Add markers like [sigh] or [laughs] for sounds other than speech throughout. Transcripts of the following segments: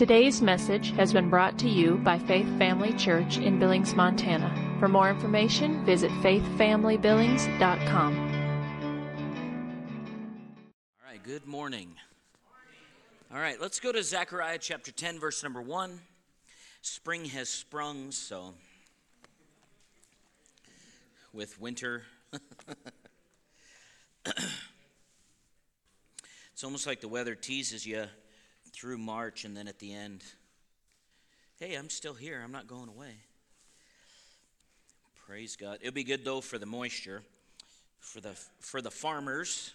Today's message has been brought to you by Faith Family Church in Billings, Montana. For more information, visit faithfamilybillings.com. All right, good morning. All right, let's go to Zechariah chapter 10, verse number 1. Spring has sprung, so with winter. [laughs] it's almost like the weather teases you through March and then at the end, hey, I'm still here. I'm not going away. Praise God. It'll be good though for the moisture, for the for the farmers.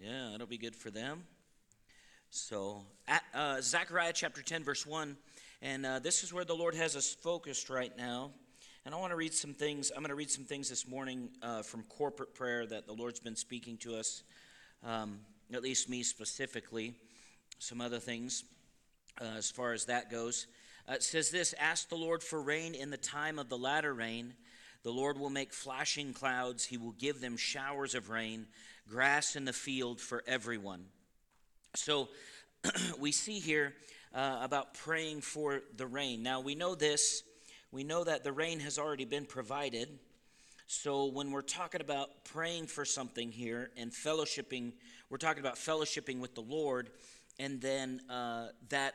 Yeah, it'll be good for them. So, at, uh, Zechariah chapter 10, verse 1, and uh, this is where the Lord has us focused right now. And I want to read some things. I'm going to read some things this morning uh, from corporate prayer that the Lord's been speaking to us, um, at least me specifically some other things uh, as far as that goes. Uh, it says this Ask the Lord for rain in the time of the latter rain. The Lord will make flashing clouds, He will give them showers of rain, grass in the field for everyone. So [clears throat] we see here uh, about praying for the rain. Now we know this, we know that the rain has already been provided. So when we're talking about praying for something here and fellowshipping, we're talking about fellowshipping with the Lord and then uh, that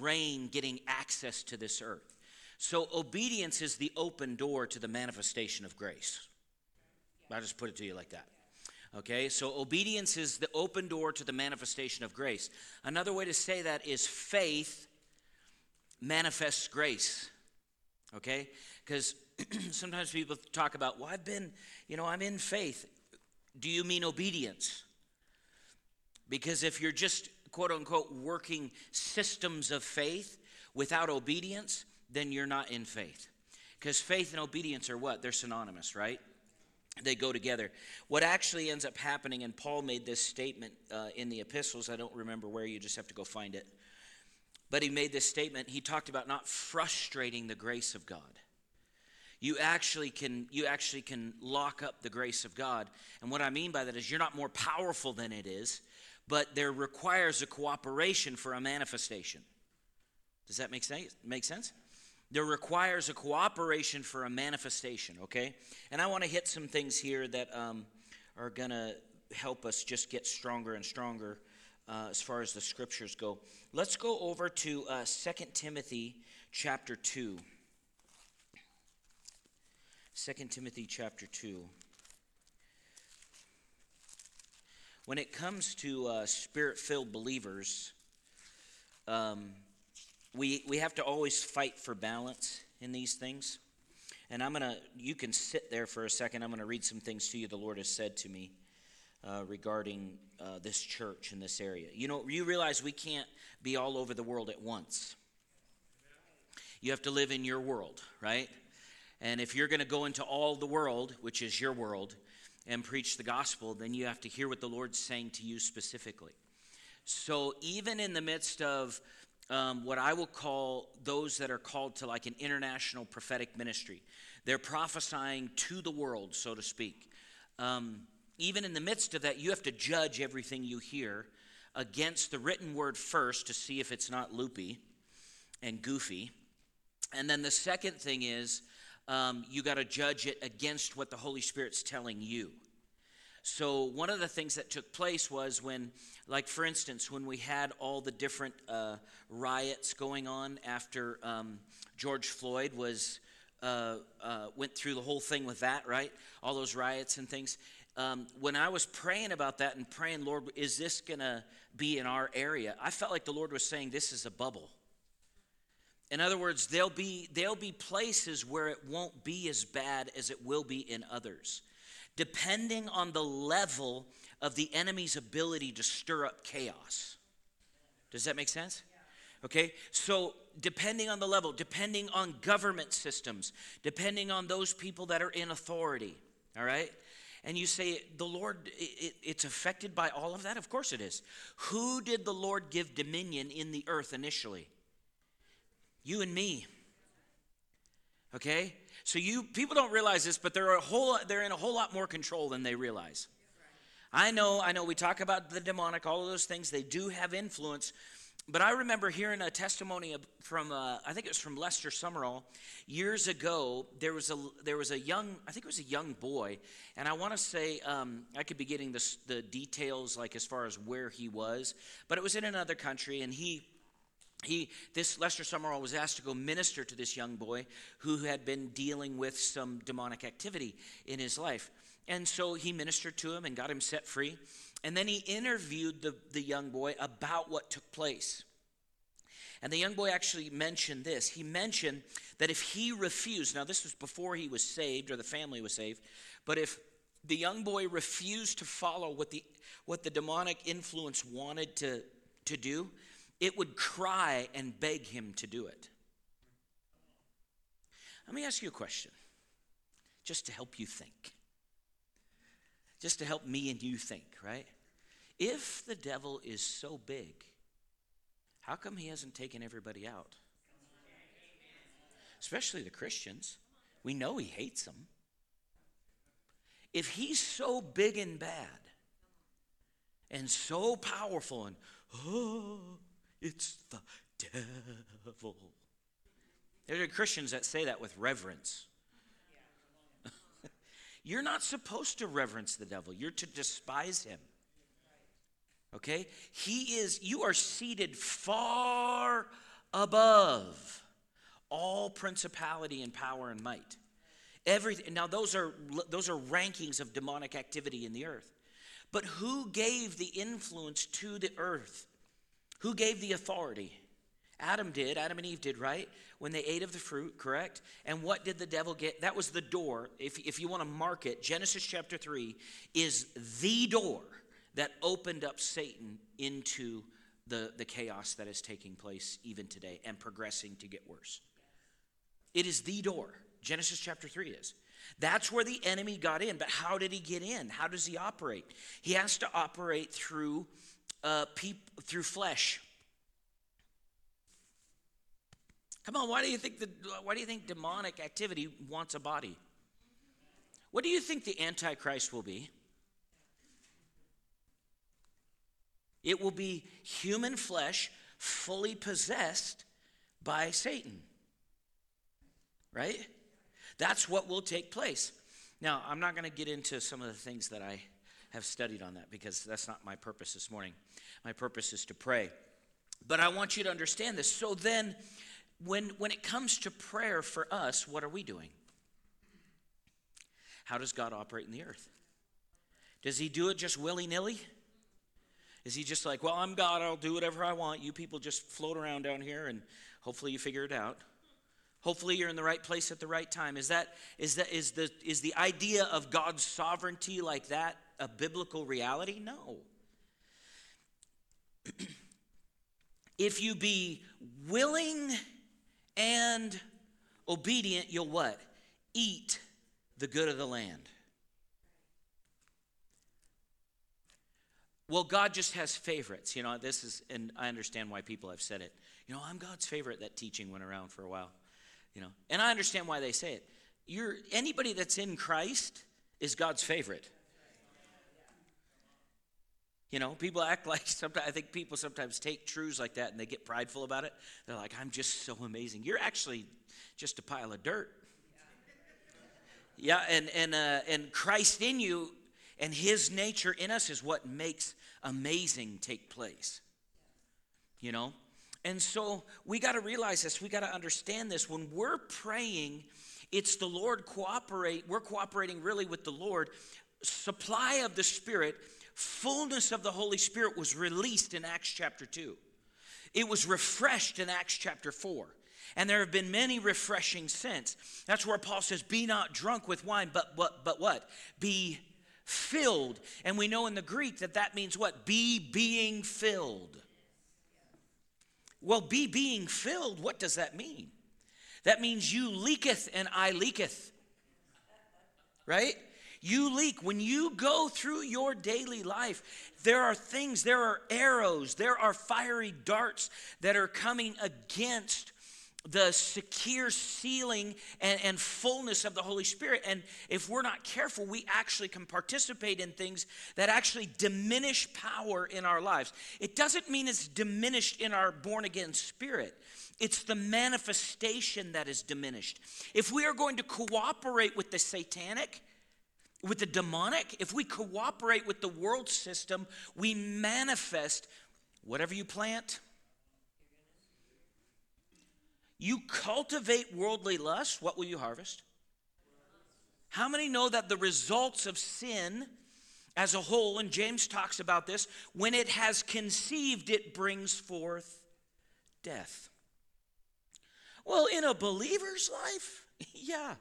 rain getting access to this earth. So, obedience is the open door to the manifestation of grace. I'll just put it to you like that. Okay, so obedience is the open door to the manifestation of grace. Another way to say that is faith manifests grace. Okay, because [clears throat] sometimes people talk about, well, I've been, you know, I'm in faith. Do you mean obedience? Because if you're just quote unquote working systems of faith without obedience, then you're not in faith. Because faith and obedience are what? They're synonymous, right? They go together. What actually ends up happening, and Paul made this statement uh, in the epistles, I don't remember where, you just have to go find it. But he made this statement. He talked about not frustrating the grace of God you actually can you actually can lock up the grace of god and what i mean by that is you're not more powerful than it is but there requires a cooperation for a manifestation. Does that make sense? Make sense? There requires a cooperation for a manifestation, okay? And I want to hit some things here that um, are going to help us just get stronger and stronger uh, as far as the scriptures go. Let's go over to uh, 2 Timothy chapter 2. 2 Timothy chapter 2. When it comes to uh, spirit filled believers, um, we, we have to always fight for balance in these things. And I'm going to, you can sit there for a second. I'm going to read some things to you the Lord has said to me uh, regarding uh, this church in this area. You know, you realize we can't be all over the world at once. You have to live in your world, right? And if you're going to go into all the world, which is your world, and preach the gospel, then you have to hear what the Lord's saying to you specifically. So, even in the midst of um, what I will call those that are called to like an international prophetic ministry, they're prophesying to the world, so to speak. Um, even in the midst of that, you have to judge everything you hear against the written word first to see if it's not loopy and goofy. And then the second thing is, um, you got to judge it against what the Holy Spirit's telling you. So, one of the things that took place was when, like, for instance, when we had all the different uh, riots going on after um, George Floyd was. Uh, uh, went through the whole thing with that, right? All those riots and things. Um, when I was praying about that and praying, Lord, is this going to be in our area? I felt like the Lord was saying, This is a bubble. In other words, there'll be, there'll be places where it won't be as bad as it will be in others, depending on the level of the enemy's ability to stir up chaos. Does that make sense? Okay, so depending on the level, depending on government systems, depending on those people that are in authority, all right? And you say, the Lord, it, it's affected by all of that? Of course it is. Who did the Lord give dominion in the earth initially? You and me. Okay? So you people don't realize this, but they're a whole they're in a whole lot more control than they realize. I know, I know we talk about the demonic, all of those things, they do have influence, but I remember hearing a testimony from uh, I think it was from Lester Sumrall years ago. There was a there was a young I think it was a young boy, and I want to say um, I could be getting the the details like as far as where he was, but it was in another country, and he he this lester sumrall was asked to go minister to this young boy who had been dealing with some demonic activity in his life and so he ministered to him and got him set free and then he interviewed the, the young boy about what took place. And the young boy actually mentioned this. He mentioned that if he refused, now this was before he was saved or the family was saved, but if the young boy refused to follow what the, what the demonic influence wanted to, to do, it would cry and beg him to do it. Let me ask you a question, just to help you think. Just to help me and you think, right? If the devil is so big, how come he hasn't taken everybody out? Especially the Christians. We know he hates them. If he's so big and bad and so powerful and, [gasps] oh, it's the devil. There are Christians that say that with reverence. [laughs] You're not supposed to reverence the devil, you're to despise him. Okay? He is, you are seated far above all principality and power and might. Everything, now those are those are rankings of demonic activity in the earth. But who gave the influence to the earth? Who gave the authority? Adam did, Adam and Eve did, right? When they ate of the fruit, correct? And what did the devil get? That was the door. If, if you want to mark it, Genesis chapter 3 is the door that opened up Satan into the, the chaos that is taking place even today and progressing to get worse. It is the door. Genesis chapter 3 is. That's where the enemy got in. But how did he get in? How does he operate? He has to operate through, uh, peop- through flesh. Come on, why do you think the, why do you think demonic activity wants a body? What do you think the Antichrist will be? It will be human flesh fully possessed by Satan. Right? That's what will take place. Now, I'm not going to get into some of the things that I have studied on that because that's not my purpose this morning. My purpose is to pray. But I want you to understand this. So then, when, when it comes to prayer for us, what are we doing? How does God operate in the earth? Does he do it just willy nilly? Is he just like, well, I'm God, I'll do whatever I want. You people just float around down here and hopefully you figure it out. Hopefully you're in the right place at the right time. Is that is that is the is the idea of God's sovereignty like that a biblical reality? No. [clears throat] if you be willing and obedient, you'll what? Eat the good of the land. Well, God just has favorites. You know, this is, and I understand why people have said it. You know, I'm God's favorite. That teaching went around for a while. You know, and I understand why they say it. You're anybody that's in Christ is God's favorite. You know, people act [laughs] like sometimes I think people sometimes take truths like that and they get prideful about it. They're like, I'm just so amazing. You're actually just a pile of dirt. Yeah, and and uh, and Christ in you and his nature in us is what makes amazing take place. You know? And so we got to realize this. We got to understand this. When we're praying, it's the Lord cooperate. We're cooperating really with the Lord. Supply of the Spirit, fullness of the Holy Spirit was released in Acts chapter 2. It was refreshed in Acts chapter 4. And there have been many refreshing since. That's where Paul says, Be not drunk with wine, but, but, but what? Be filled. And we know in the Greek that that means what? Be being filled. Well, be being filled, what does that mean? That means you leaketh and I leaketh. Right? You leak. When you go through your daily life, there are things, there are arrows, there are fiery darts that are coming against the secure sealing and, and, fullness of the Holy Spirit. And if we're not careful, we actually can participate in things that actually diminish power in our lives. It doesn't mean it's diminished in our born again spirit, it's the manifestation that is diminished. If we are going to cooperate with the satanic, with the demonic, if we cooperate with the world system, we manifest whatever you plant you cultivate worldly lust, what will you harvest? How many know that the results of sin as a whole, and James talks about this, when it has conceived, it brings forth death? Well, in a believer's life, [laughs] yeah.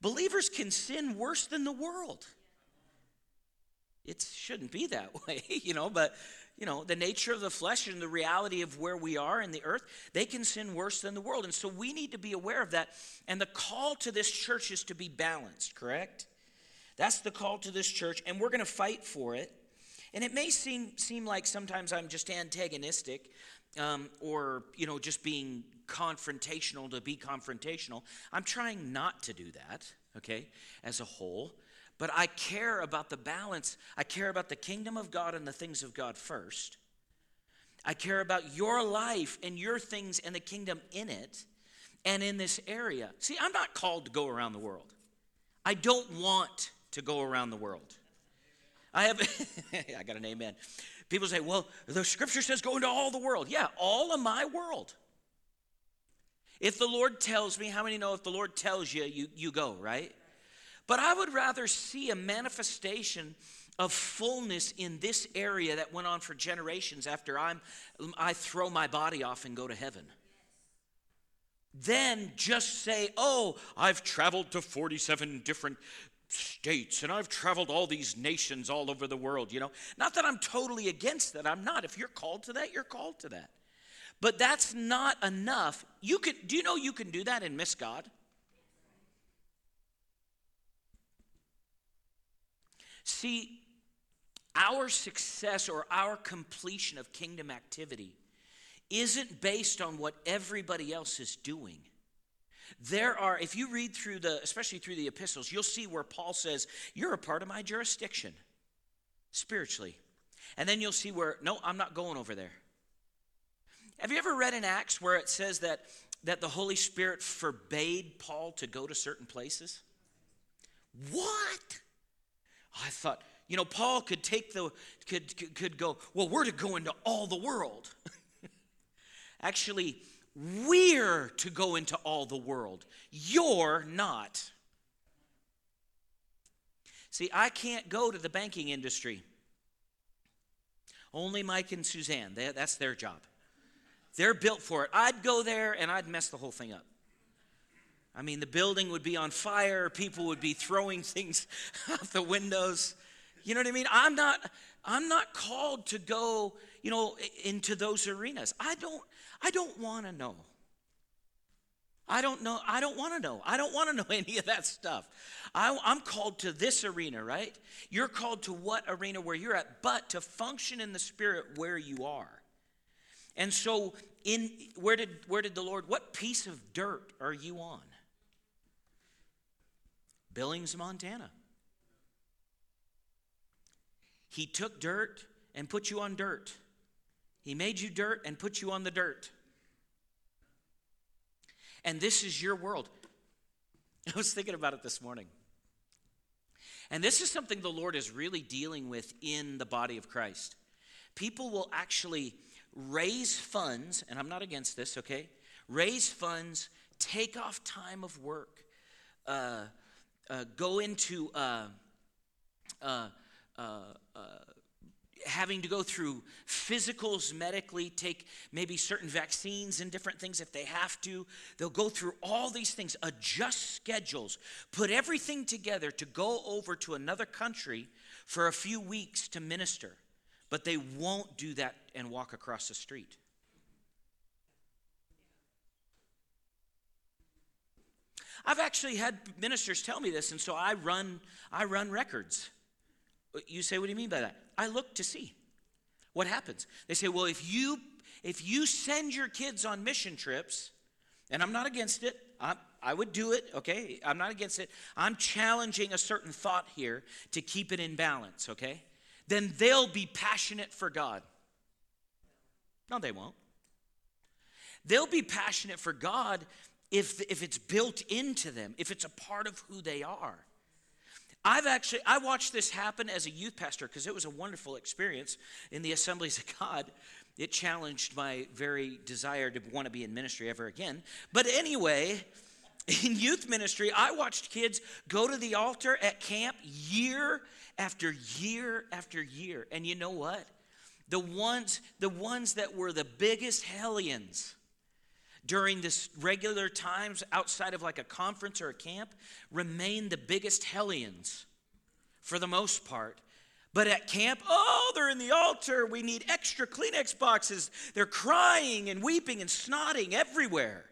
Believers can sin worse than the world. It shouldn't be that [laughs] way, you know, but you know, the nature of the flesh and the reality of where we are in the earth, they can sin worse than the world. And so we need to be aware of that. And the call to this church is to be balanced, correct? That's the call to this church, and we're going to fight for it. And it may seem, seem like sometimes I'm just antagonistic um, or, you know, just being confrontational to be confrontational. I'm trying not to do that, okay, as a whole. But I care about the balance. I care about the kingdom of God and the things of God first. I care about your life and your things and the kingdom in it and in this area. See, I'm not called to go around the world. I don't want to go around the world. I have, [laughs] I got an amen. People say, well, the scripture says go into all the world. Yeah, all of my world. If the Lord tells me, how many know if the Lord tells you, you, you go, right? But I would rather see a manifestation of fullness in this area that went on for generations after I'm, I throw my body off and go to heaven. Then just say, oh, I've traveled to 47 different states and I've traveled all these nations all over the world, you know. Not that I'm totally against that. I'm not. If you're called to that, you're called to that. But that's not enough. You could do you know you can do that and miss God? See, our success or our completion of kingdom activity isn't based on what everybody else is doing. There are, if you read through the, especially through the epistles, you'll see where Paul says, You're a part of my jurisdiction spiritually. And then you'll see where, No, I'm not going over there. Have you ever read in Acts where it says that, that the Holy Spirit forbade Paul to go to certain places? What? I thought, you know, Paul could take the, could, could go, well, we're to go into all the world. [laughs] Actually, we're to go into all the world. You're not. See, I can't go to the banking industry. Only Mike and Suzanne, they, that's their job. They're built for it. I'd go there and I'd mess the whole thing up. I mean, the building would be on fire, people would be throwing [laughs] things out the windows. You know what I mean? I'm not I'm not called to go, you know, into those arenas. I don't I don't want to know. I don't know. I don't want to know. I don't want to [laughs] know any of that stuff. I, am called to this arena, right? You're called to what arena where you're at, but to function in the spirit where you are. And so, in where did where did the Lord? What piece of dirt are you on? Billings, Montana. He took dirt and put you on dirt. He made you dirt and put you on the dirt. And this is your world. [laughs] I was thinking about it this morning. And this is something the Lord is really dealing with in the body of Christ. People will actually raise funds, and I'm not against this, okay? Raise funds, take off time of work, uh, uh, go into uh, uh, uh, uh, having to go through physicals medically, take maybe certain vaccines and different things if they have to. They'll go through all these things, adjust schedules, put everything together to go over to another country for a few weeks to minister. But they won't do that and walk across the street. I've actually had ministers tell me this, and so I run, I run records. You say, what do you mean by that? I look to see what happens. They say, well, if you if you send your kids on mission trips, And I'm not against it. i I would do it, okay? I'm not against it. I'm challenging a certain thought here to keep it in balance, okay? Then they'll be passionate for God. No, they won't. They'll be passionate for God if, if it's built into them, if it's a part of who they are. I've actually I watched this happen as a youth pastor because it was a wonderful experience in the assemblies of God. It challenged my very desire to want to be in ministry ever again. But anyway, in youth ministry, I watched kids go to the altar at camp year after year after year. And you know what? The ones the ones that were the biggest hellions during this regular times outside of like a conference or a camp remain the biggest hellions for the most part. But at camp, oh, they're in the altar. We need extra Kleenex boxes. They're crying and weeping and snotting everywhere.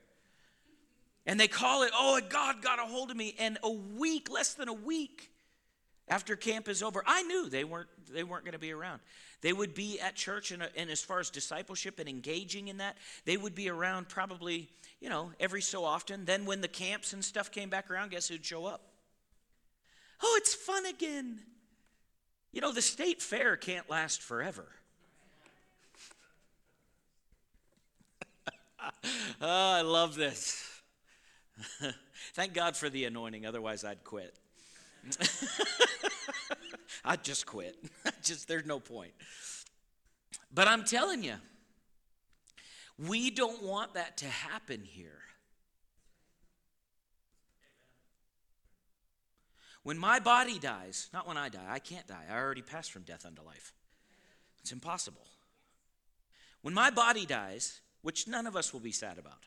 And they call it, oh, God got a hold of me. And a week, less than a week after camp is over, I knew they weren't, they weren't going to be around. They would be at church, and, and as far as discipleship and engaging in that, they would be around probably, you know, every so often. Then when the camps and stuff came back around, guess who'd show up? Oh, it's fun again. You know, the state fair can't last forever. [laughs] oh, I love this. [laughs] Thank God for the anointing, otherwise, I'd quit. [laughs] I'd just quit. [laughs] just there's no point. But I'm telling you, we don't want that to happen here. When my body dies, not when I die, I can't die. I already passed from death unto life. It's impossible. When my body dies, which none of us will be sad about,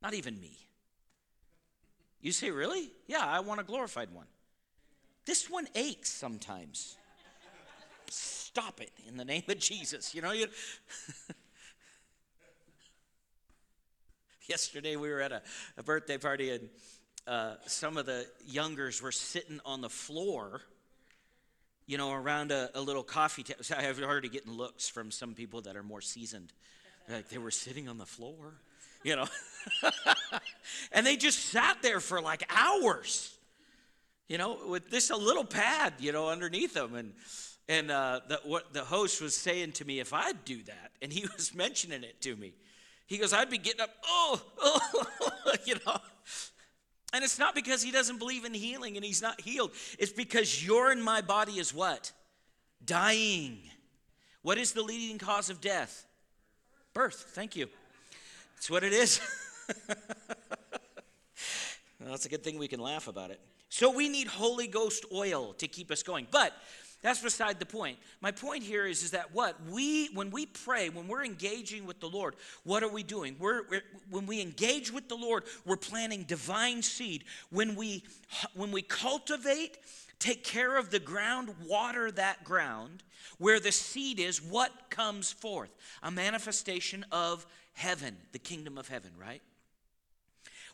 not even me. You say, really? Yeah, I want a glorified one. This one aches sometimes. Stop it in the name of Jesus. You know, you. [laughs] Yesterday we were at a, a birthday party and uh, some of the youngers were sitting on the floor, you know, around a, a little coffee table. So [laughs] I have already getting looks from some people that are more seasoned. Like they were sitting on the floor, you know. [laughs] and they just sat there for like hours you know, with this a little pad, you know, underneath them. And and uh, the, what the host was saying to me, if I'd do that, and he [laughs] was mentioning it to me, he goes, I'd be getting up, oh, [laughs] oh, you know. And it's not because he doesn't believe in healing and he's not healed. It's because you're in my body is what? Dying. What is the leading cause of death? Birth. Thank you. That's what it is. [laughs] well, that's a good thing we can laugh about it. So we need Holy Ghost oil to keep us going. But that's beside the point. My point here is, is that what we when we pray, when we're engaging with the Lord, what are we doing? We're, we're, when we engage with the Lord, we're planting divine seed. When we when we cultivate, take care of the ground, water that ground, where the seed is, what comes forth? A manifestation of heaven, the kingdom of heaven, right?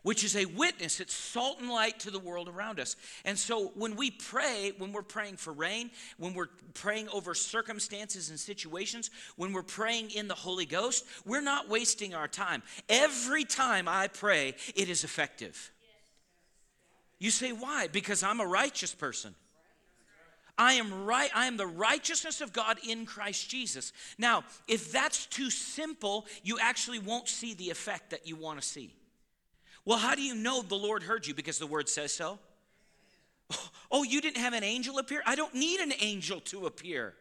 Which is a witness. It's salt and light to the world around us. And so when we pray, when we're praying for rain, when we're praying over circumstances and situations, when we're praying in the Holy Ghost, we're not wasting our time. Every time I pray, it is effective. You say, why? Because I'm a righteous person. I am right, I am the righteousness of God in Christ Jesus. Now, if that's too simple, you actually won't see the effect that you want to see. Well, how do you know the Lord heard you? Because the word says so. Oh, oh, you didn't have an angel appear? I don't need an angel to appear.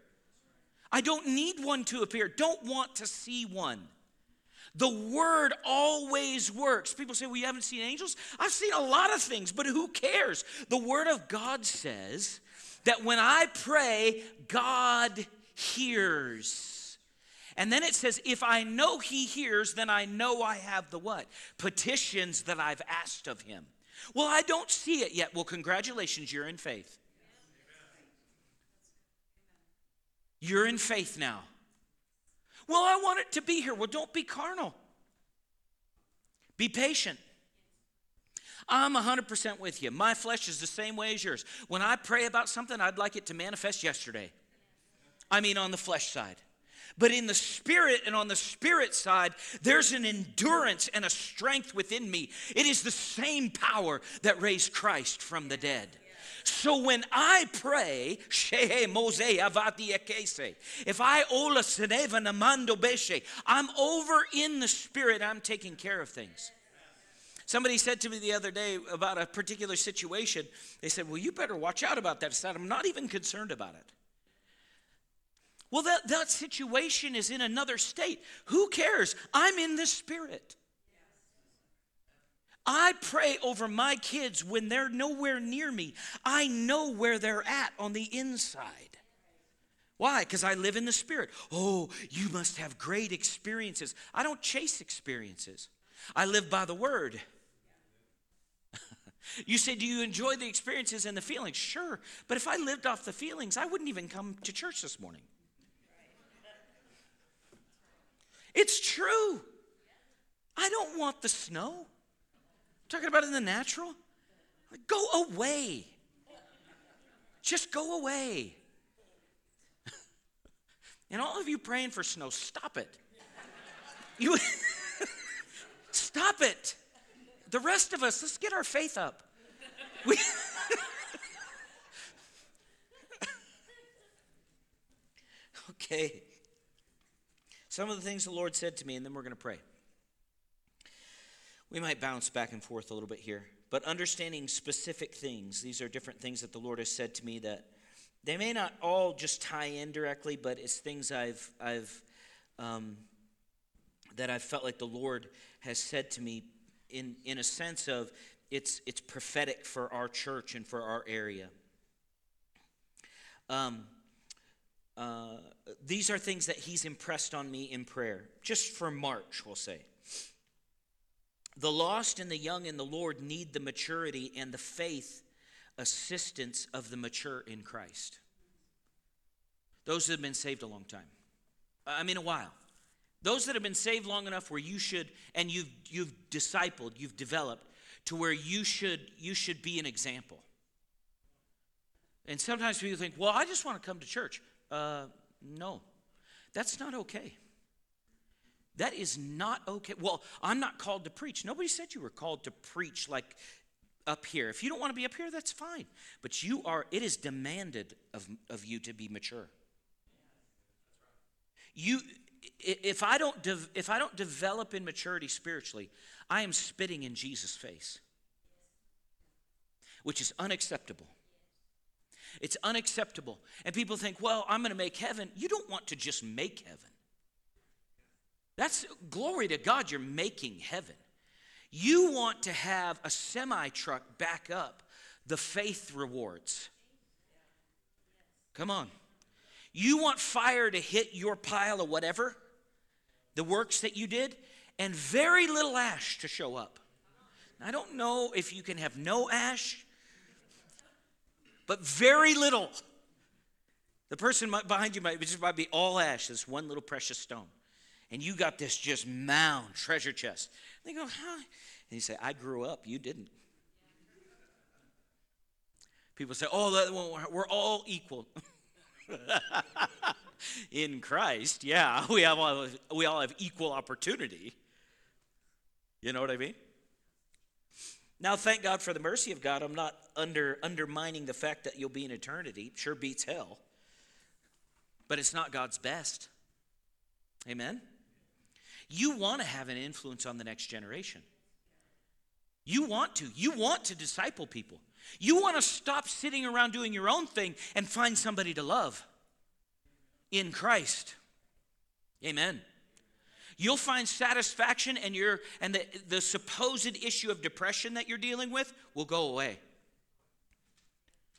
I don't need one to appear. Don't want to see one. The word always works. People say, well, you haven't seen angels? I've seen a lot of things, but who cares? The word of God says that when I pray, God hears. And then it says, if I know he hears, then I know I have the what? Petitions that I've asked of him. Well, I don't see it yet. Well, congratulations, you're in faith. You're in faith now. Well, I want it to be here. Well, don't be carnal. Be patient. I'm 100% with you. My flesh is the same way as yours. When I pray about something, I'd like it to manifest yesterday. I mean, on the flesh side. But in the spirit and on the spirit side, there's an endurance and a strength within me. It is the same power that raised Christ from the dead. So when I pray, if I I'm over in the spirit, I'm taking care of things. Somebody said to me the other day about a particular situation, they said, Well, you better watch out about that. I said, I'm not even concerned about it. Well, that, that situation is in another state. Who cares? I'm in the spirit. I pray over my kids when they're nowhere near me. I know where they're at on the inside. Why? Because I live in the Spirit. Oh, you must have great experiences. I don't chase experiences, I live by the Word. [laughs] you say, Do you enjoy the experiences and the feelings? Sure. But if I lived off the feelings, I wouldn't even come to church this morning. It's true. I don't want the snow. I'm talking about in the natural. Go away. Just go away. [laughs] and all of you praying for snow, stop it. You [laughs] stop it. The rest of us, let's get our faith up. We [laughs] okay. Some of the things the Lord said to me, and then we're going to pray. We might bounce back and forth a little bit here, but understanding specific things, these are different things that the Lord has said to me that they may not all just tie in directly, but it's things I've, I've, um, that I've felt like the Lord has said to me in, in a sense of it's, it's prophetic for our church and for our area. Um, uh, these are things that he's impressed on me in prayer, just for March, we'll say. The lost and the young in the Lord need the maturity and the faith assistance of the mature in Christ. Those that have been saved a long time. I mean, a while. Those that have been saved long enough where you should, and you've, you've discipled, you've developed to where you should, you should be an example. And sometimes people think, well, I just want to come to church. Uh, no, that's not okay. That is not okay. Well, I'm not called to preach. Nobody said you were called to preach like up here. If you don't want to be up here, that's fine. But you are, it is demanded of, of you to be mature. You, if I don't, de- if I don't develop in maturity spiritually, I am spitting in Jesus' face, which is unacceptable. It's unacceptable. And people think, well, I'm going to make heaven. You don't want to just make heaven. That's glory to God, you're making heaven. You want to have a semi truck back up the faith rewards. Come on. You want fire to hit your pile of whatever, the works that you did, and very little ash to show up. I don't know if you can have no ash but very little. The person behind you might just might be all ash, this one little precious stone. And you got this just mound, treasure chest. And they go, huh? And you say, I grew up, you didn't. People say, oh, we're all equal. [laughs] In Christ, yeah, [laughs] we, have all, we all have equal opportunity. You know what I mean? Now, thank God for the mercy of God. I'm not under, undermining the fact that you'll be in eternity. Sure beats hell. But it's not God's best. Amen? You want to have an influence on the next generation. You want to. You want to disciple people. You want to stop sitting around doing your own thing and find somebody to love in Christ. Amen. You'll find satisfaction and your and the, the supposed issue of depression that you're dealing with will go away.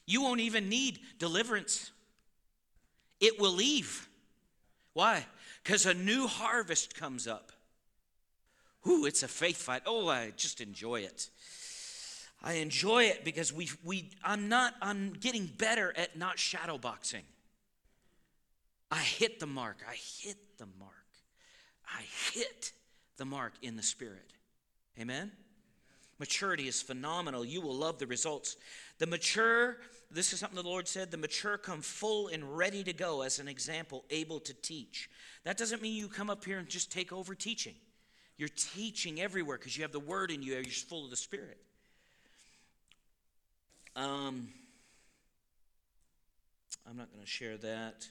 You won't even need deliverance. It will leave. Why? Because a new harvest comes up. Ooh, it's a faith fight. Oh, I just enjoy it. I enjoy it because we, we I'm not I'm getting better at not shadow boxing. I hit the mark. I hit the mark. I hit the mark in the Spirit. Amen? Maturity is phenomenal. You will love the results. The mature, this is something the Lord said, the mature come full and ready to go as an example, able to teach. That doesn't mean you come up here and just take over teaching. You're teaching everywhere because you have the word in you, you're just full of the Spirit. Um, I'm not going to share that.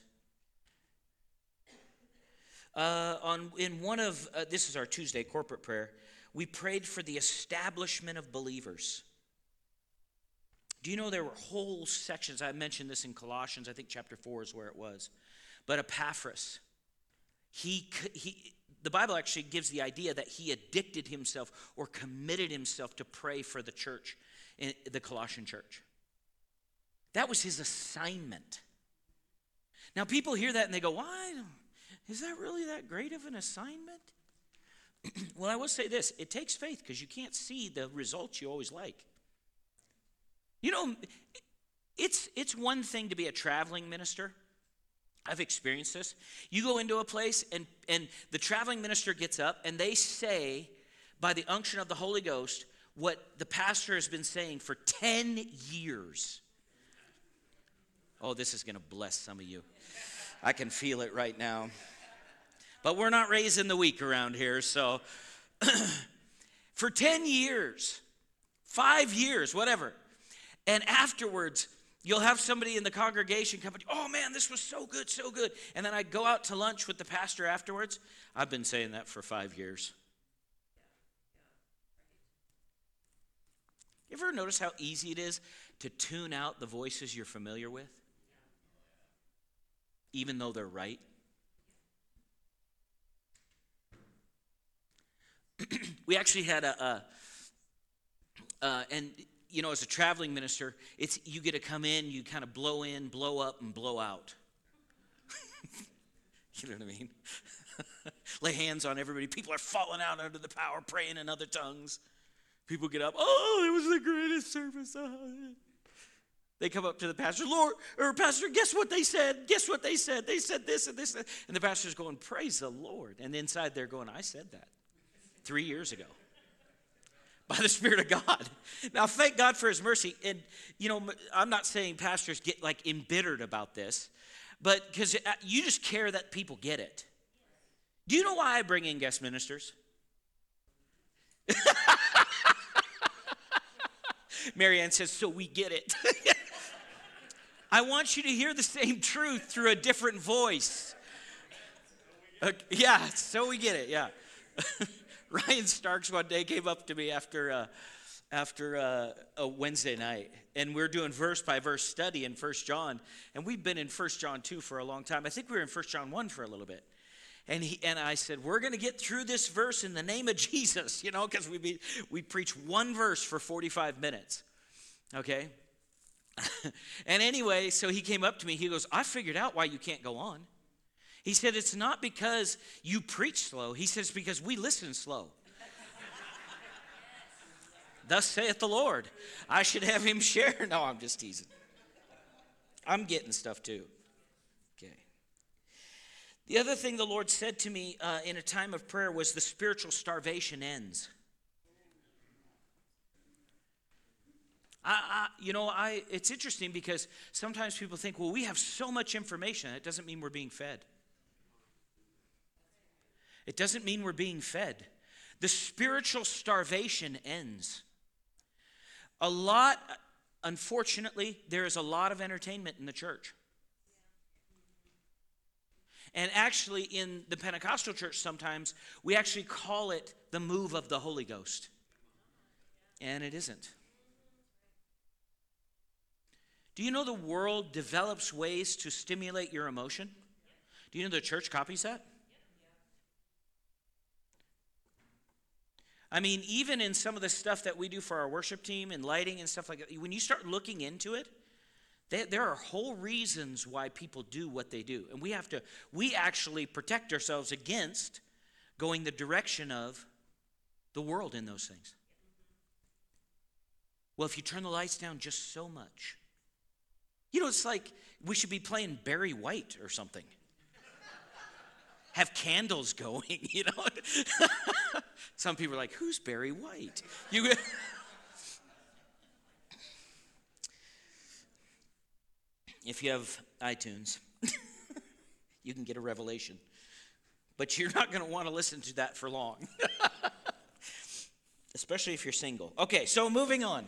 Uh, on in one of uh, this is our Tuesday corporate prayer. We prayed for the establishment of believers. Do you know there were whole sections? I mentioned this in Colossians. I think chapter four is where it was. But Epaphras, he he. The Bible actually gives the idea that he addicted himself or committed himself to pray for the church, the Colossian church. That was his assignment. Now, people hear that and they go, Why? Is that really that great of an assignment? [clears throat] well, I will say this it takes faith because you can't see the results you always like. You know, it's, it's one thing to be a traveling minister. I've experienced this. You go into a place and, and the traveling minister gets up and they say, by the unction of the Holy Ghost, what the pastor has been saying for 10 years. Oh, this is going to bless some of you. I can feel it right now. But we're not raising the weak around here, so [clears throat] for 10 years, five years, whatever. And afterwards, you'll have somebody in the congregation come and, oh man, this was so good, so good. And then I'd go out to lunch with the pastor afterwards. I've been saying that for five years. You ever notice how easy it is to tune out the voices you're familiar with? Even though they're right? [clears throat] we actually had a, a uh, and you know, as a traveling minister, it's you get to come in, you kind of blow in, blow up, and blow out. [laughs] you know what I mean? [laughs] Lay hands on everybody. People are falling out under the power, praying in other tongues. People get up. Oh, it was the greatest service. They come up to the pastor, Lord, or Pastor, guess what they said? Guess what they said? They said this and this. And the pastor's going, Praise the Lord. And inside they're going, I said that three years ago by the Spirit of God. Now, thank God for His mercy. And, you know, I'm not saying pastors get like embittered about this, but because uh, you just care that people get it. Do you know why I bring in guest ministers? [laughs] Marianne says, so we get it. [laughs] I want you to hear the same truth through a different voice. Okay, yeah, so we get it, yeah. [laughs] [laughs] Ryan Starks one day came up to me after uh, after uh, a Wednesday night, and we're doing verse by verse study in First John, and we've been in First John two for a long time. I think we were in First John one for a little bit. And, he, and I said, We're going to get through this verse in the name of [laughs] Jesus, you know, because we be, we preach one verse for 45 minutes. Okay? [laughs] and anyway, so he came up to me. He goes, I figured out why you can't go on. He said, It's not because you preach slow. He says, Because we listen slow. Thus saith the Lord. I should have him share. [laughs] No, I'm just teasing. I'm getting stuff too. Okay. The other thing the Lord said to me uh, in a time of prayer was the spiritual starvation ends. I, I, you know, I, it's interesting because sometimes people think, well, we have so much information. It doesn't mean we're being fed. It doesn't mean we're being fed. The spiritual starvation ends. A lot, unfortunately, there is a lot of entertainment in the church. And actually, in the Pentecostal church, sometimes we actually call it the move of the Holy Ghost. And it isn't. Do you know the world develops ways to stimulate your emotion? Do you know the church copies that? I mean, even in some of the stuff that we do for our worship team and lighting and stuff like that, when you start looking into it, there are whole reasons why people do what they do. And we have to, we actually protect ourselves against going the direction of the world in those things. Well, if you turn the lights down just so much, you know, it's like we should be playing Barry White or something have candles [laughs] going, you know. [laughs] Some people are like, who's Barry White? You [laughs] If you have iTunes, you can get a revelation. But you're not going to want to listen to that for long. Especially if you're single. Okay, so moving on.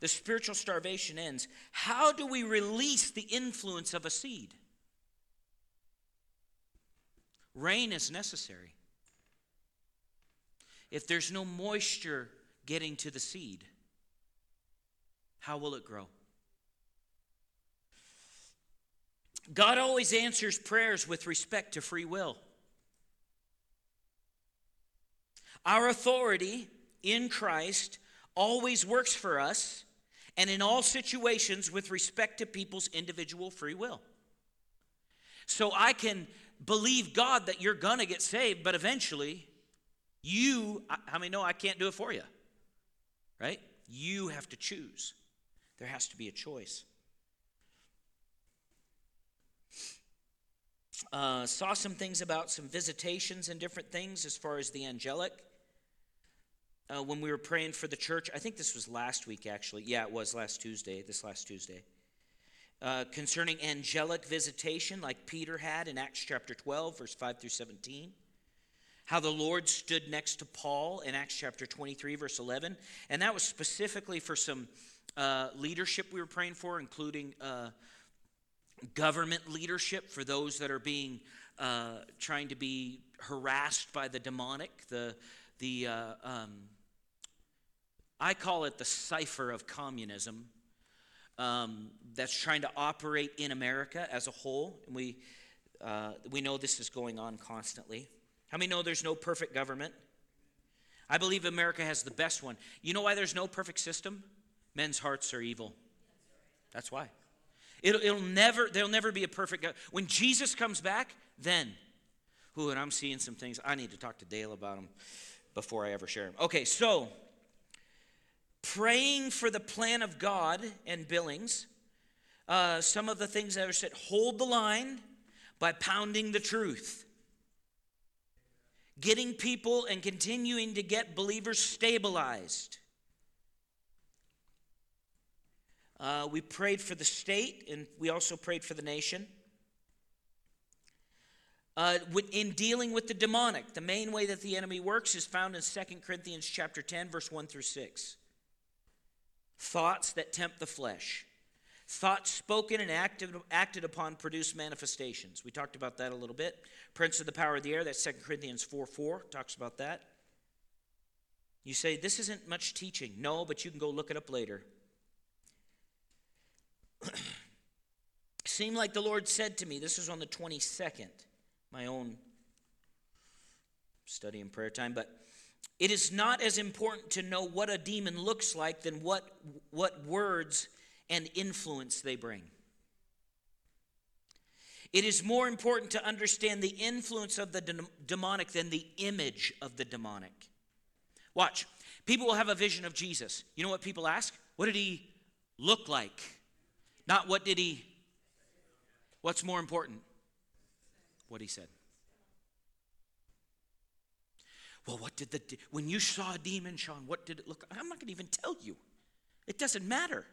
The spiritual starvation ends. How do we release the influence of a seed? Rain is necessary. If there's no moisture getting to the seed, how will it grow? God always answers prayers with respect to free will. Our authority in Christ always works for us and in all situations with respect to people's individual free will. So I can believe God that you're going to get saved, but eventually you, how many know I can't do it for you? Right? You have to choose. There has to be a choice. Uh, saw some things about some visitations and different things as far as the angelic. Uh, when we were praying for the church, I think this was last week actually. Yeah, it was last Tuesday, this last Tuesday. Uh, concerning angelic visitation, like Peter had in Acts chapter 12, verse 5 through 17. How the Lord stood next to Paul in Acts chapter 23, verse 11. And that was specifically for some uh, leadership we were praying for, including uh, government leadership for those that are being uh, trying to be harassed by the demonic, the the uh, um, I call it the cipher of communism um, that's trying to operate in America as a whole. And we uh, we know this is going on constantly. How many know there's no perfect government? I believe America has the best one. You know why there's no perfect system? Men's hearts are evil. That's why. It'll, it'll never, there'll never be a perfect God. When Jesus comes back, then, who, and I'm seeing some things, I need to talk to Dale about them before I ever share them. Okay, so praying for the plan of God and Billings, uh, some of the things that are said hold the line by pounding the truth. Getting people and continuing to get believers stabilized. Uh, we prayed for the state, and we also prayed for the nation. Uh, in dealing with the demonic, the main way that the enemy works is found in 2 Corinthians chapter 10, verse 1 through 6. Thoughts that tempt the flesh. Thoughts spoken and acted, acted upon produce manifestations. We talked about that a little bit. Prince of the power of the air, that's 2 Corinthians 4 4, talks about that. You say, this isn't much teaching. No, but you can go look it up later. [clears throat] seemed like the Lord said to me, this was on the 22nd, my own study and prayer time, but it is not as important to know what a demon looks like than what, what words and influence they bring. It is more important to understand the influence of the de- demonic than the image of the demonic. Watch. People will have a vision of Jesus. You know what people ask? What did he look like? Not what did he, what's more important? What he said. Well, what did the, when you saw a demon, Sean, what did it look like? I'm not going to even tell you. It doesn't matter.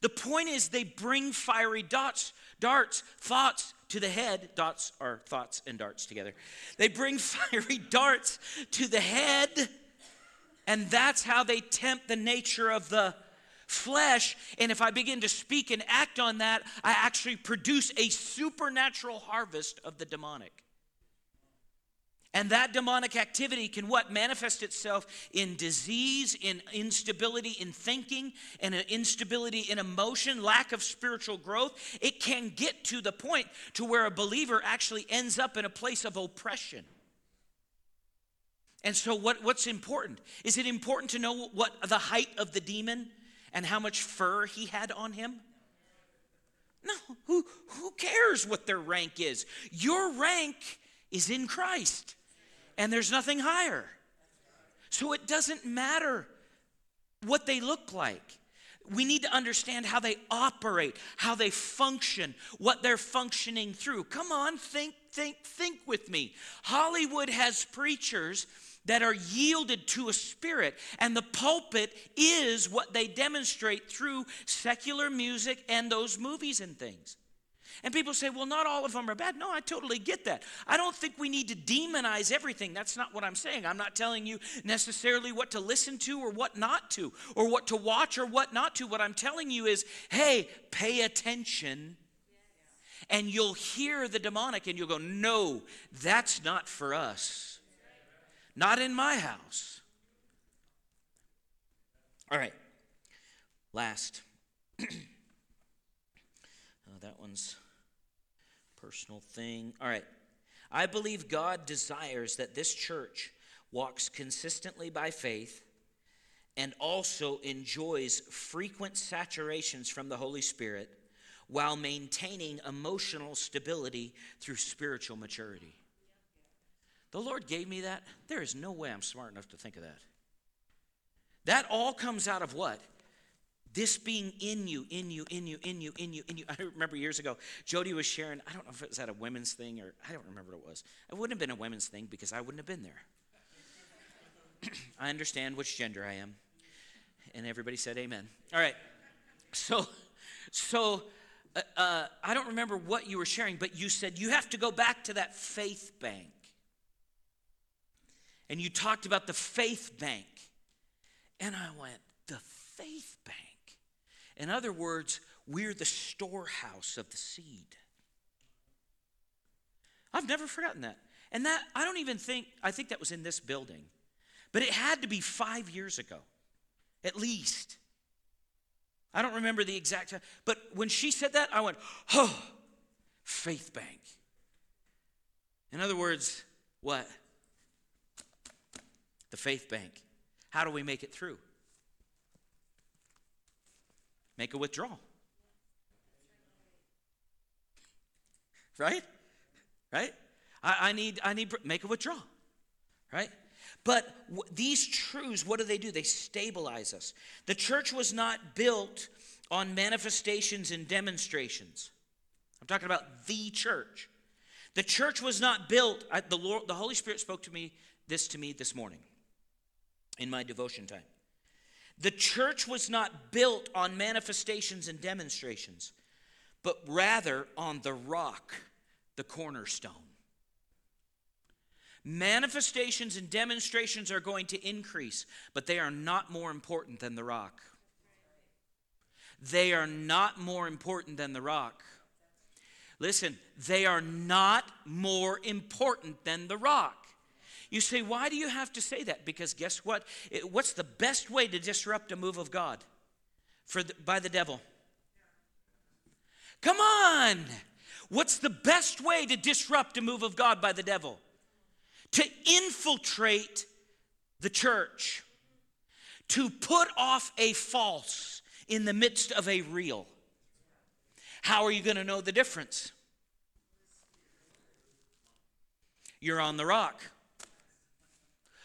The point is, they bring fiery dots, darts, thoughts to the head. Dots are thoughts and darts together. They bring [laughs] fiery darts to the head, and that's how they tempt the nature of the flesh. And if I begin to speak and act on that, I actually produce a supernatural harvest of the demonic. And that demonic activity can what? Manifest itself in disease, in instability in thinking, and an instability in emotion, lack of spiritual growth. It can get to the point to where a believer actually ends up in a place of oppression. And so what, what's important? Is it important to know what the height of the demon? and how much fur he had on him? No, who, who cares what their rank is? Your rank is in Christ, and there's nothing higher. So it doesn't matter what they look like. We need to understand how they operate, how they function, what they're functioning through. Come on, think, think, think with me. Hollywood has preachers that are yielded to a spirit. And the pulpit is what they demonstrate through secular music and those movies and things. And people say, well, not all of them are bad. No, I totally get that. I don't think we need to demonize everything. That's not what I'm saying. I'm not telling you necessarily what to listen to or what not to, or what to watch or what not to. What I'm telling you is, hey, pay attention. And you'll hear the demonic and you'll go, no, that's not for us. Not in my house. All right. Last. [clears throat] oh, that one's personal thing. All right. I believe God desires that this church walks consistently by faith and also enjoys frequent saturations from the Holy Spirit while maintaining emotional stability through spiritual maturity. The Lord gave me that. There is no way I'm smart enough to think of that. That all comes out of what? This being in you, in you, in you, in you, in you, in you. [laughs] I remember years ago, Jody was sharing, I don't know if it was at a women's thing or I don't remember what it was. It wouldn't have been a women's thing because I wouldn't have been there. [clears throat] I understand which gender I am. And everybody said amen. All right. So, so uh, uh, I don't remember what you were sharing, but you said you have to go back to that faith bank. And you talked about the faith bank. And I went, the faith? In other words, we're the storehouse of the seed. I've never forgotten that. And that, I don't even think, I think that was in this building. But it had to be five years ago, at least. I don't remember the exact time. But when she said that, I went, oh, faith bank. In other words, what? The faith bank. How do we make it through? Make a withdrawal. Right? Right? I, I need, I need, make a withdrawal. Right? But w- these truths, what do they do? They stabilize us. The church was not built on manifestations and demonstrations. I'm talking about the church. The church was not built. I, the Lord, the Holy Spirit spoke to me this to me this morning in my devotion time. The church was not built on manifestations and demonstrations, but rather on the rock, the cornerstone. Manifestations and demonstrations are going to increase, but they are not more important than the rock. They are not more important than the rock. Listen, they are not more important than the rock. You say, why do you have to say that? Because guess what? It, what's the best way to disrupt a move of God for the, by the devil? Come on. What's the best way to disrupt a move of God by the devil? To infiltrate the church, to put off a false in the midst of a real. How are you going to know the difference? You're on the rock.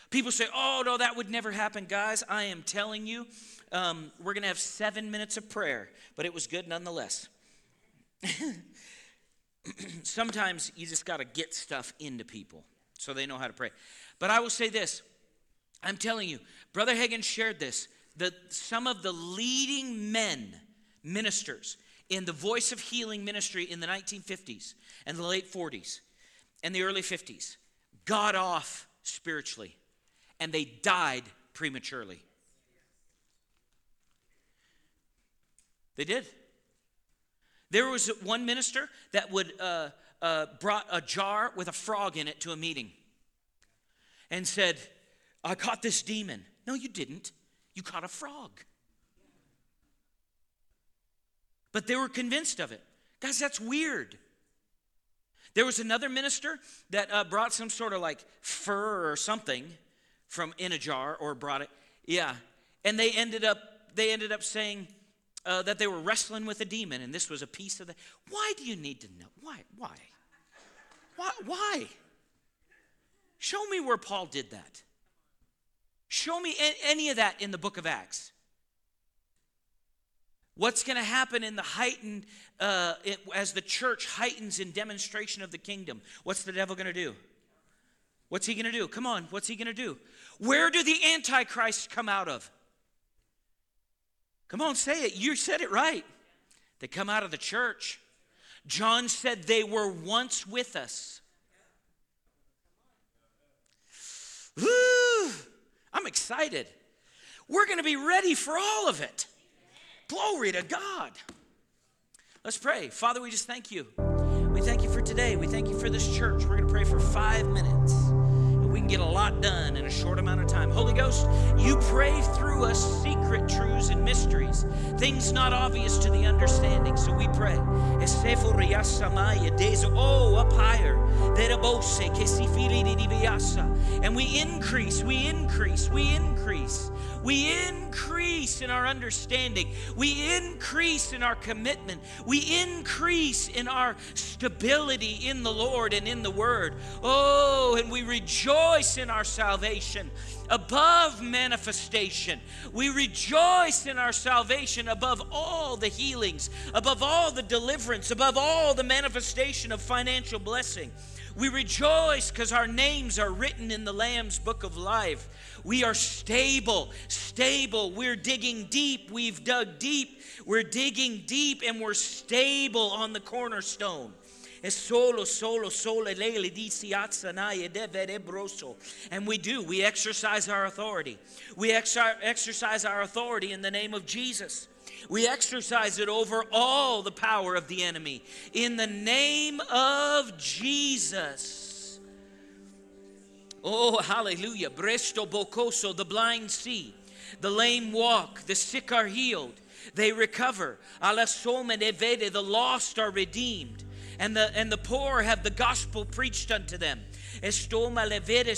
People say, oh, no, that would never happen. Guys, I am telling you, um, we're going to have seven minutes of prayer, but it was good nonetheless. [laughs] Sometimes you just got to get stuff into people so they know how to pray. But I will say this I'm telling you, Brother Hagin shared this that some of the leading men, ministers, in the voice of healing ministry in the 1950s and the late 40s and the early 50s got off spiritually and they died prematurely. They did. There was one minister that would uh, uh, brought a jar with a frog in it to a meeting and said, "I caught this demon." No, you didn't. You caught a frog. But they were convinced of it. Guys, that's weird. There was another minister that uh, brought some sort of like fur or something from in a jar or brought it. Yeah. And they ended up they ended up saying uh, that they were wrestling with a demon, and this was a piece of the. Why do you need to know? Why? Why? Why? Why? Show me where Paul did that. Show me any of that in the book of Acts. What's going to happen in the heightened, uh, it, as the church heightens in demonstration of the kingdom? What's the devil going to do? What's he going to do? Come on, what's he going to do? Where do the antichrists come out of? Come on, say it. You said it right. They come out of the church. John said they were once with us. Woo! I'm excited. We're going to be ready for all of it. Glory to God. Let's pray. Father, we just thank you. We thank you for today. We thank you for this church. We're going to pray for five minutes. Can get a lot done in a short amount of time. Holy Ghost, you pray through us secret truths and mysteries, things not obvious to the understanding. So we pray. Oh, up higher. And we increase, we increase, we increase. We increase in our understanding. We increase in our commitment. We increase in our stability in the Lord and in the Word. Oh, and we rejoice in our salvation above manifestation. We rejoice in our salvation above all the healings, above all the deliverance, above all the manifestation of financial blessing. We rejoice because our names are written in the Lamb's book of life. We are stable, stable. We're digging deep. We've dug deep. We're digging deep and we're stable on the cornerstone. Solo, solo, solo, And we do. We exercise our authority. We exercise our authority in the name of Jesus. We exercise it over all the power of the enemy. In the name of Jesus. Oh, hallelujah. Bresto bocoso, the blind see, the lame walk, the sick are healed, they recover. Alasome vede, the lost are redeemed, and the, and the poor have the gospel preached unto them. Estoma levere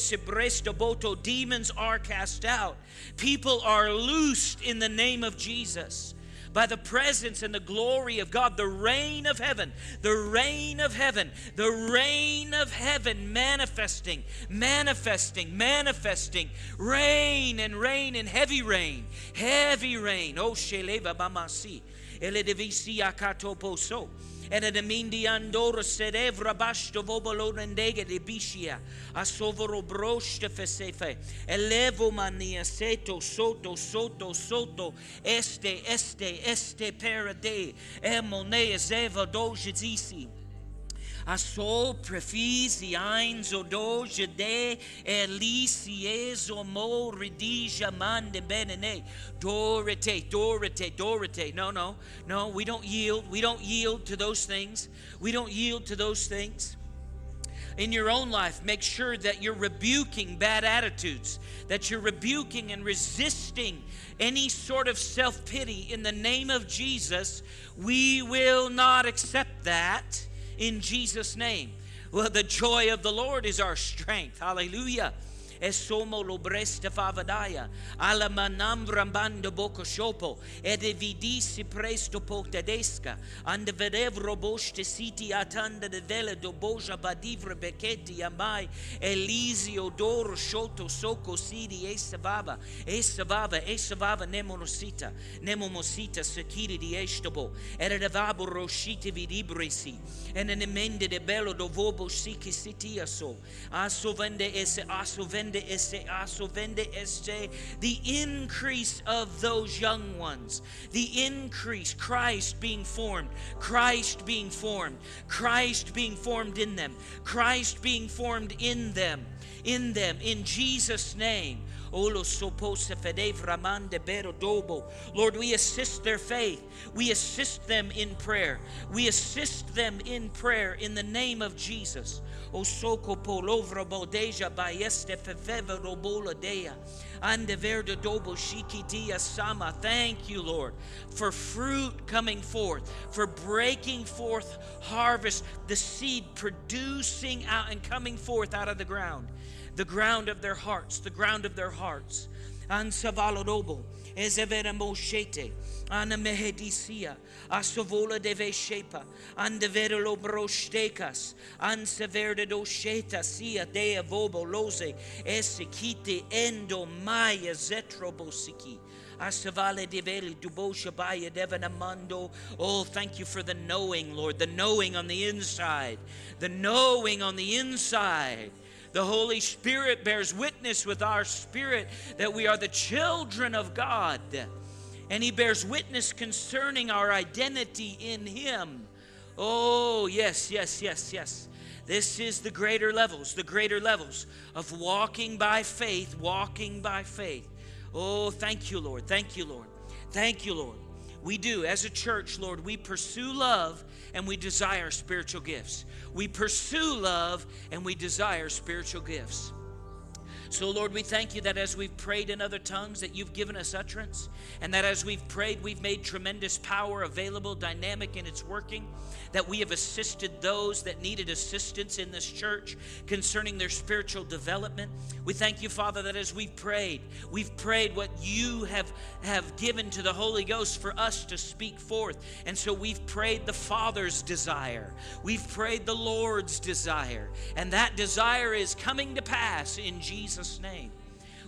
boto, demons are cast out. People are loosed in the name of Jesus by the presence and the glory of God, the reign of heaven, the reign of heaven, the reign of heaven manifesting, manifesting, manifesting, rain and rain and heavy rain, heavy rain. Oh, Sheleva Bamasi, Eledevisi Akatoposo and a demindi andor serevra basto vobolo rendege de bishia. A sovoro broste fesefe. Elevo mania seto soto soto soto. Este este este per de. Emone zeva doge zisi a so prefisi eins o doge de elisies o mo redija mande benene dorite dorite dorite. No no no we don't yield we don't yield to those things. We don't yield to those things. In your own life, make sure that you're rebuking bad attitudes, that you're rebuking and resisting any sort of self pity in the name of Jesus. We will not accept that in Jesus' name. Well, the joy of the Lord is our strength. Hallelujah e somo lo bresta favadaia, alla manam rambando bocca sciopo, ed evidissi presto po tedesca, and vedevro boste siti a tanda de vela do boja badivre becchetti amai, elisio d'oro sciolto soco sidi e savava, e savava, e savava nemonosita, nemomosita secchiri di estobo, eredavabo rosciti vidibresi, e nemende de bello do dovobo sici sitia so, a sovende esse, a sovende vende este, aso vende este, the increase of those young ones, the increase, Christ being formed, Christ being formed, Christ being formed in them, Christ being formed in them, in them, in Jesus' name. Lord, we assist their faith. We assist them in prayer. We assist them in prayer in the name of Jesus. Thank you, Lord, for fruit coming forth, for breaking forth harvest, the seed producing out and coming forth out of the ground, the ground of their hearts, the ground of their hearts. Ansavalodobo, ezevera moshete, ana mehedisia, asovola deve shepa, andevere lo brostekas, anseverde do sheta sia dea vobo lose, esikite endo maya zetrobosiki. Asavale develi devanamando. Oh, thank you for the knowing, Lord, the knowing on the inside, the knowing on the inside The Holy Spirit bears witness with our spirit that we are the children of God. And He bears witness concerning our identity in Him. Oh, yes, yes, yes, yes. This is the greater levels, the greater levels of walking by faith, walking by faith. Oh, thank you, Lord. Thank you, Lord. Thank you, Lord. We do, as a church, Lord, we pursue love and we desire spiritual gifts. We pursue love and we desire spiritual gifts. So, Lord, we thank you that as we've prayed in other tongues, that you've given us utterance, and that as we've prayed, we've made tremendous power available, dynamic in its working, that we have assisted those that needed assistance in this church concerning their spiritual development. We thank you, Father, that as we've prayed, we've prayed what you have, have given to the Holy Ghost for us to speak forth. And so we've prayed the Father's desire, we've prayed the Lord's desire, and that desire is coming to pass in Jesus' Jesus' name.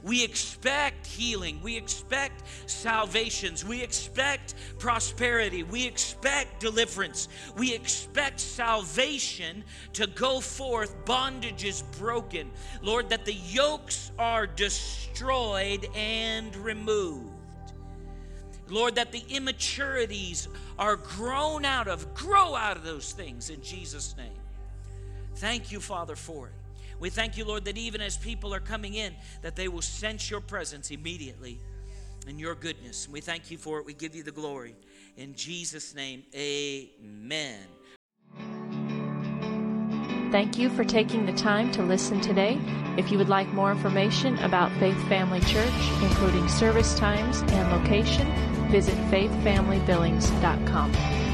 We expect healing. We expect salvations. We expect prosperity. We expect deliverance. We expect salvation to go forth. Bondage is broken. Lord, that the yokes are destroyed and removed. Lord, that the immaturities are grown out of, grow out of those things in Jesus' name. Thank you, Father, for it. We thank you, Lord, that even as people are coming in, that they will sense your presence immediately and your goodness. We thank you for it. We give you the glory. In Jesus' name, amen. Thank you for taking the time to listen today. If you would like more information about Faith Family Church, including service times and location, visit faithfamilybillings.com.